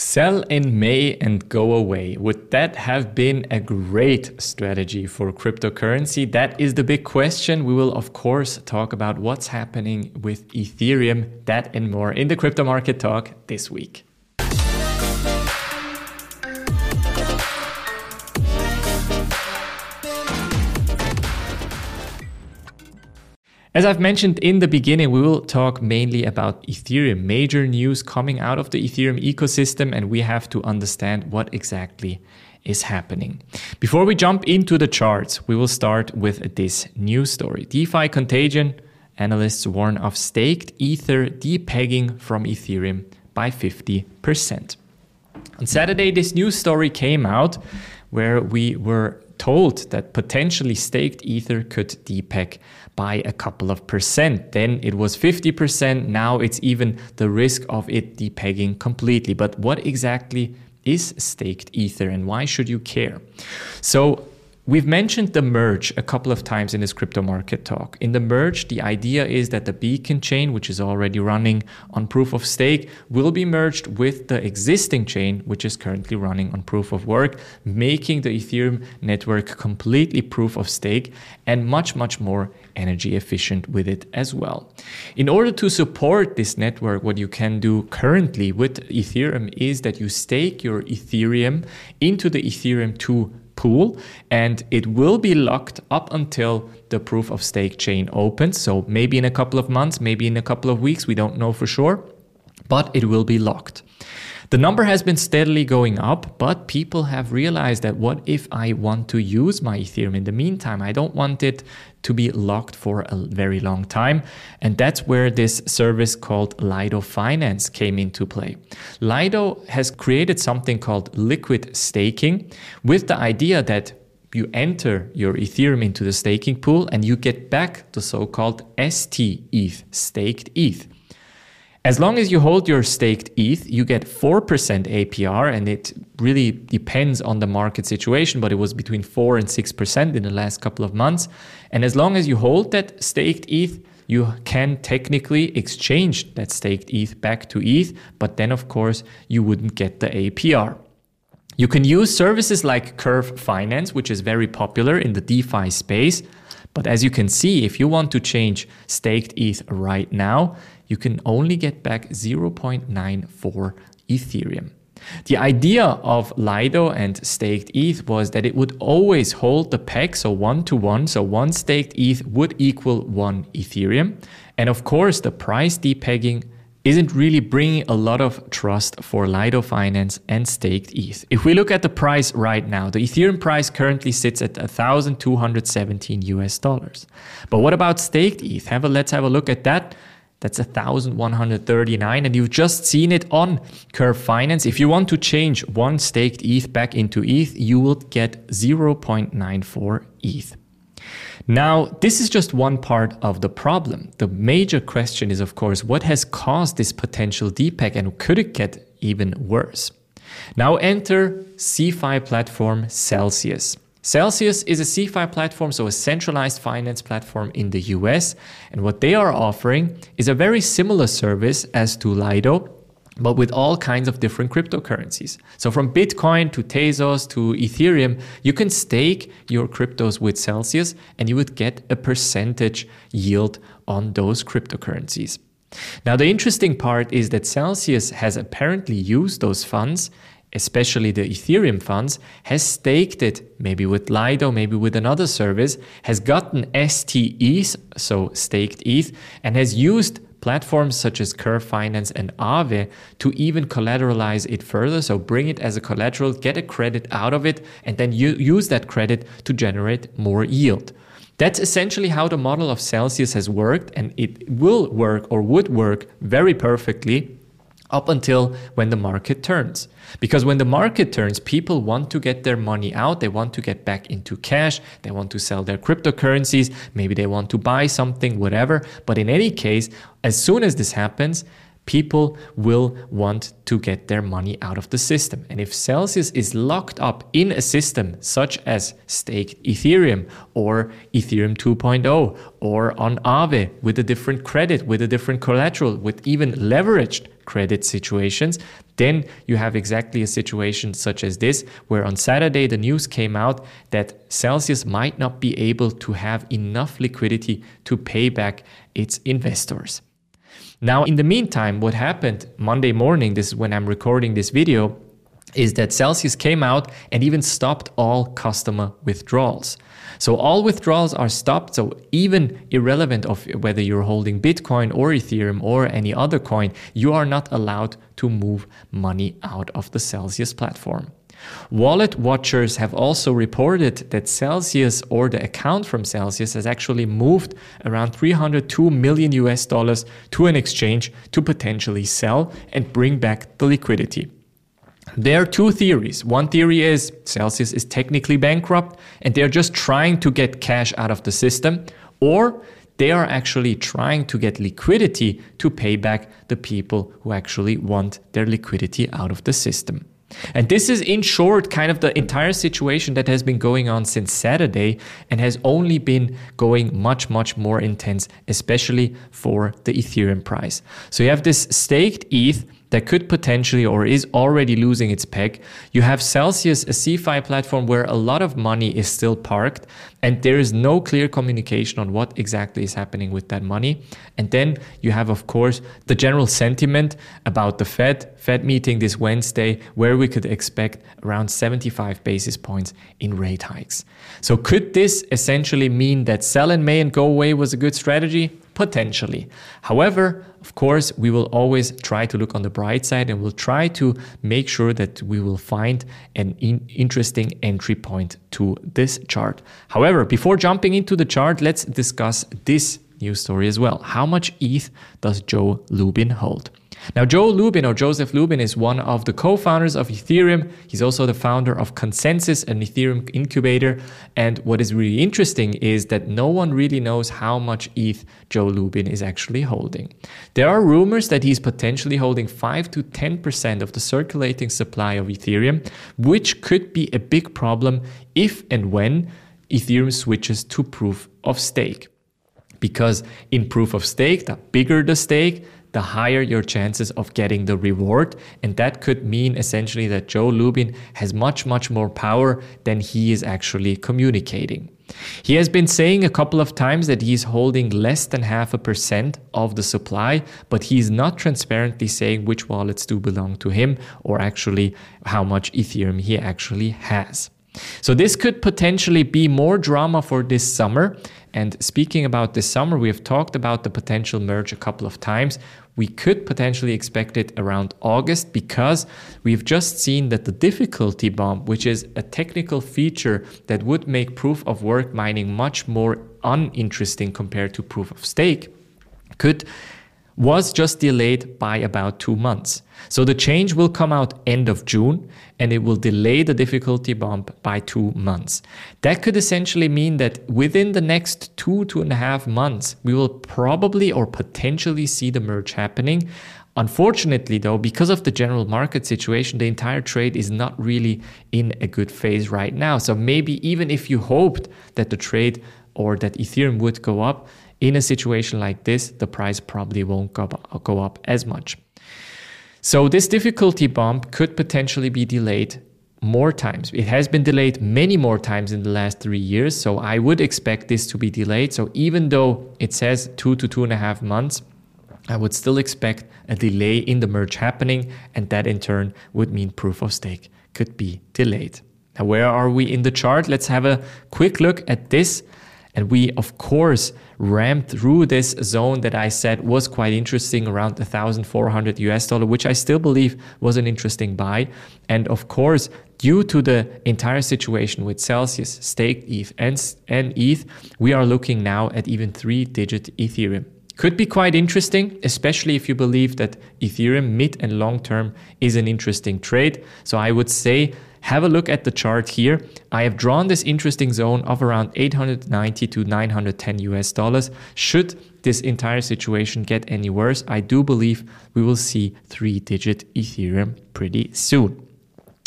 Sell in May and go away. Would that have been a great strategy for cryptocurrency? That is the big question. We will, of course, talk about what's happening with Ethereum, that and more in the Crypto Market Talk this week. As I've mentioned in the beginning, we will talk mainly about Ethereum, major news coming out of the Ethereum ecosystem, and we have to understand what exactly is happening. Before we jump into the charts, we will start with this news story. DeFi Contagion analysts warn of staked Ether depegging from Ethereum by 50%. On Saturday, this news story came out where we were told that potentially staked Ether could depeg by a couple of percent. Then it was 50%. Now it's even the risk of it depegging completely. But what exactly is staked Ether and why should you care? So We've mentioned the merge a couple of times in this crypto market talk. In the merge, the idea is that the beacon chain, which is already running on proof of stake, will be merged with the existing chain, which is currently running on proof of work, making the Ethereum network completely proof of stake and much, much more energy efficient with it as well. In order to support this network, what you can do currently with Ethereum is that you stake your Ethereum into the Ethereum 2 pool and it will be locked up until the proof of stake chain opens. So maybe in a couple of months, maybe in a couple of weeks, we don't know for sure, but it will be locked. The number has been steadily going up, but people have realized that what if I want to use my Ethereum in the meantime? I don't want it to be locked for a very long time. And that's where this service called Lido Finance came into play. Lido has created something called liquid staking with the idea that you enter your Ethereum into the staking pool and you get back the so called ST ETH, staked ETH. As long as you hold your staked ETH, you get 4% APR, and it really depends on the market situation, but it was between 4 and 6% in the last couple of months. And as long as you hold that staked ETH, you can technically exchange that staked ETH back to ETH, but then, of course, you wouldn't get the APR. You can use services like Curve Finance, which is very popular in the DeFi space. But as you can see, if you want to change staked ETH right now, you can only get back 0.94 Ethereum. The idea of Lido and staked ETH was that it would always hold the peg, so one to one, so one staked ETH would equal one Ethereum. And of course, the price depegging isn't really bringing a lot of trust for Lido Finance and staked ETH. If we look at the price right now, the Ethereum price currently sits at 1,217 US dollars. But what about staked ETH? Have a, let's have a look at that. That's 1139 and you've just seen it on Curve Finance. If you want to change one staked ETH back into ETH, you will get 0.94 ETH. Now, this is just one part of the problem. The major question is, of course, what has caused this potential depeg and could it get even worse? Now enter CeFi platform Celsius. Celsius is a CeFi platform, so a centralized finance platform in the US. And what they are offering is a very similar service as to Lido, but with all kinds of different cryptocurrencies. So from Bitcoin to Tezos to Ethereum, you can stake your cryptos with Celsius and you would get a percentage yield on those cryptocurrencies. Now, the interesting part is that Celsius has apparently used those funds especially the Ethereum funds, has staked it, maybe with Lido, maybe with another service, has gotten STEs, so staked ETH, and has used platforms such as Curve Finance and Aave to even collateralize it further. So bring it as a collateral, get a credit out of it, and then you use that credit to generate more yield. That's essentially how the model of Celsius has worked, and it will work or would work very perfectly up until when the market turns. Because when the market turns, people want to get their money out. They want to get back into cash. They want to sell their cryptocurrencies. Maybe they want to buy something, whatever. But in any case, as soon as this happens, people will want to get their money out of the system. And if Celsius is locked up in a system such as staked Ethereum or Ethereum 2.0 or on Aave with a different credit, with a different collateral, with even leveraged credit situations, then you have exactly a situation such as this, where on Saturday the news came out that Celsius might not be able to have enough liquidity to pay back its investors. Now, in the meantime, what happened Monday morning, this is when I'm recording this video, is that Celsius came out and even stopped all customer withdrawals. So all withdrawals are stopped. So even irrelevant of whether you're holding Bitcoin or Ethereum or any other coin, you are not allowed to move money out of the Celsius platform. Wallet watchers have also reported that Celsius or the account from Celsius has actually moved around 302 million US dollars to an exchange to potentially sell and bring back the liquidity. There are two theories. One theory is Celsius is technically bankrupt and they're just trying to get cash out of the system, or they are actually trying to get liquidity to pay back the people who actually want their liquidity out of the system. And this is, in short, kind of the entire situation that has been going on since Saturday and has only been going much, much more intense, especially for the Ethereum price. So you have this staked ETH that could potentially or is already losing its peg. You have Celsius, a CeFi platform where a lot of money is still parked and there is no clear communication on what exactly is happening with that money. And then you have, of course, the general sentiment about the Fed, Fed meeting this Wednesday, where we could expect around 75 basis points in rate hikes. So could this essentially mean that sell in May and go away was a good strategy? Potentially. However, of course, we will always try to look on the bright side and we'll try to make sure that we will find an in interesting entry point to this chart. However, before jumping into the chart, let's discuss this news story as well. How much ETH does Joe Lubin hold? Now, Joe Lubin or Joseph Lubin is one of the co founders of Ethereum. He's also the founder of ConsenSys, an Ethereum incubator. And what is really interesting is that no one really knows how much ETH Joe Lubin is actually holding. There are rumors that he's potentially holding 5 to 10% of the circulating supply of Ethereum, which could be a big problem if and when Ethereum switches to proof of stake. Because in proof of stake, the bigger the stake, the higher your chances of getting the reward. And that could mean essentially that Joe Lubin has much, much more power than he is actually communicating. He has been saying a couple of times that he's holding less than half a percent of the supply, but he's not transparently saying which wallets do belong to him or actually how much Ethereum he actually has. So this could potentially be more drama for this summer. And speaking about this summer, we have talked about the potential merge a couple of times. We could potentially expect it around August because we've just seen that the difficulty bomb, which is a technical feature that would make proof of work mining much more uninteresting compared to proof of stake, could was just delayed by about two months. So the change will come out end of June and it will delay the difficulty bomb by two months. That could essentially mean that within the next two, two and a half months, we will probably or potentially see the merge happening. Unfortunately, though, because of the general market situation, the entire trade is not really in a good phase right now. So maybe even if you hoped that the trade or that Ethereum would go up, in a situation like this, the price probably won't go up, go up as much. So this difficulty bomb could potentially be delayed more times. It has been delayed many more times in the last three years. So I would expect this to be delayed. So even though it says two to two and a half months, I would still expect a delay in the merge happening. And that in turn would mean proof of stake could be delayed. Now, where are we in the chart? Let's have a quick look at this. And we, of course, ramped through this zone that I said was quite interesting around 1,400 US dollar, which I still believe was an interesting buy. And of course, due to the entire situation with Celsius, staked ETH, and, and ETH, we are looking now at even three digit Ethereum. Could be quite interesting, especially if you believe that Ethereum mid and long term is an interesting trade. So I would say have a look at the chart here. I have drawn this interesting zone of around 890 to 910 US dollars. Should this entire situation get any worse, I do believe we will see three digit Ethereum pretty soon.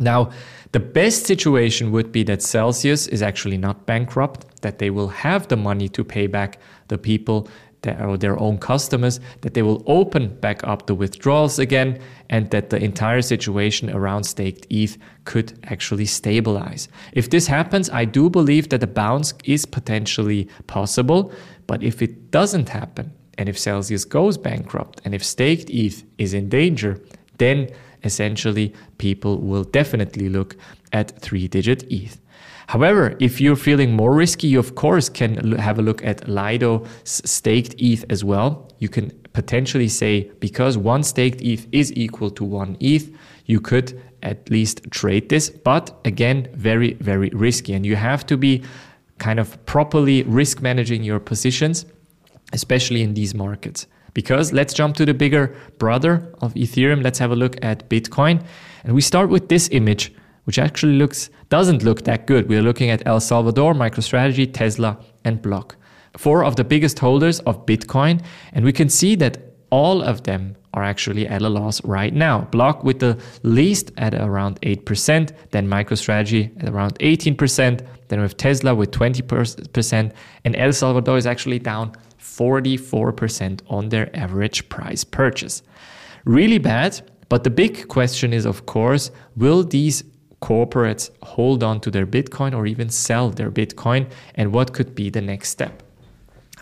Now, the best situation would be that Celsius is actually not bankrupt, that they will have the money to pay back the people their, or their own customers that they will open back up the withdrawals again and that the entire situation around staked ETH could actually stabilize. If this happens, I do believe that a bounce is potentially possible, but if it doesn't happen, and if Celsius goes bankrupt, and if staked ETH is in danger, then essentially people will definitely look at three digit ETH. However, if you're feeling more risky, you of course can have a look at Lido staked ETH as well. You can potentially say because one staked ETH is equal to one ETH, you could at least trade this. But again, very, very risky. And you have to be kind of properly risk managing your positions, especially in these markets. Because let's jump to the bigger brother of Ethereum. Let's have a look at Bitcoin. And we start with this image which actually looks doesn't look that good. We're looking at El Salvador, MicroStrategy, Tesla, and Block. Four of the biggest holders of Bitcoin, and we can see that all of them are actually at a loss right now. Block with the least at around 8%, then MicroStrategy at around 18%, then with Tesla with 20%, and El Salvador is actually down 44% on their average price purchase. Really bad, but the big question is, of course, will these corporates hold on to their Bitcoin or even sell their Bitcoin? And what could be the next step?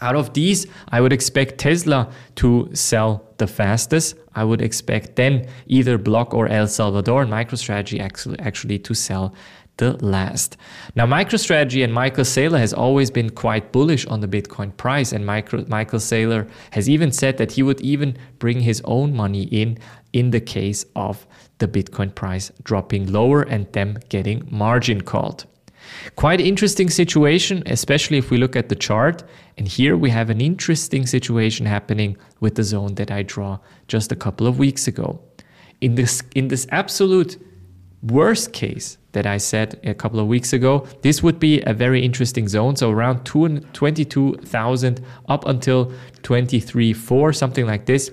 Out of these, I would expect Tesla to sell the fastest. I would expect then either Block or El Salvador and MicroStrategy actually, actually to sell the last. Now, MicroStrategy and Michael Saylor has always been quite bullish on the Bitcoin price, and Michael, Michael Saylor has even said that he would even bring his own money in in the case of the Bitcoin price dropping lower and them getting margin called. Quite interesting situation, especially if we look at the chart. And here we have an interesting situation happening with the zone that I draw just a couple of weeks ago. In this, in this absolute worst case that I said a couple of weeks ago, this would be a very interesting zone. So around 22,000 up until 23.4, something like this.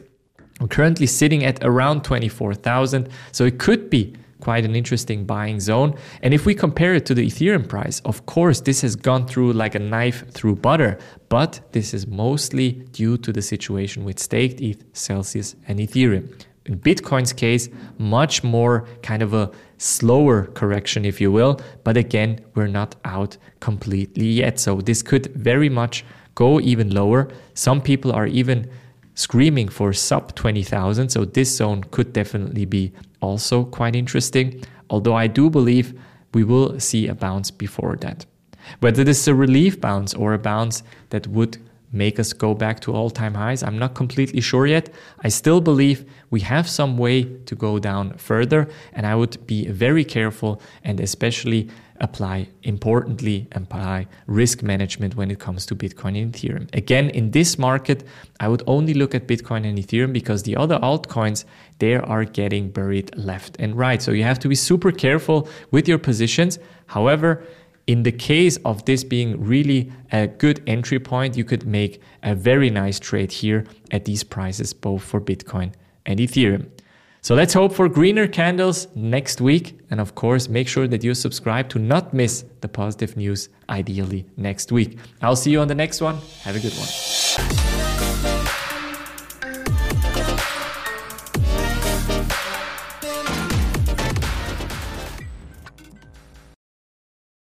I'm currently sitting at around 24,000. So it could be quite an interesting buying zone. And if we compare it to the Ethereum price, of course, this has gone through like a knife through butter, but this is mostly due to the situation with staked ETH, Celsius, and Ethereum. In Bitcoin's case, much more kind of a slower correction, if you will. But again, we're not out completely yet. So this could very much go even lower. Some people are even screaming for sub 20,000. So this zone could definitely be also quite interesting. Although I do believe we will see a bounce before that. Whether this is a relief bounce or a bounce that would make us go back to all time highs, I'm not completely sure yet. I still believe we have some way to go down further, and I would be very careful and especially apply importantly apply risk management when it comes to bitcoin and ethereum. Again in this market i would only look at bitcoin and ethereum because the other altcoins they are getting buried left and right. So you have to be super careful with your positions. However in the case of this being really a good entry point you could make a very nice trade here at these prices both for bitcoin and ethereum so let's hope for greener candles next week. And of course, make sure that you subscribe to not miss the positive news, ideally next week. I'll see you on the next one. Have a good one.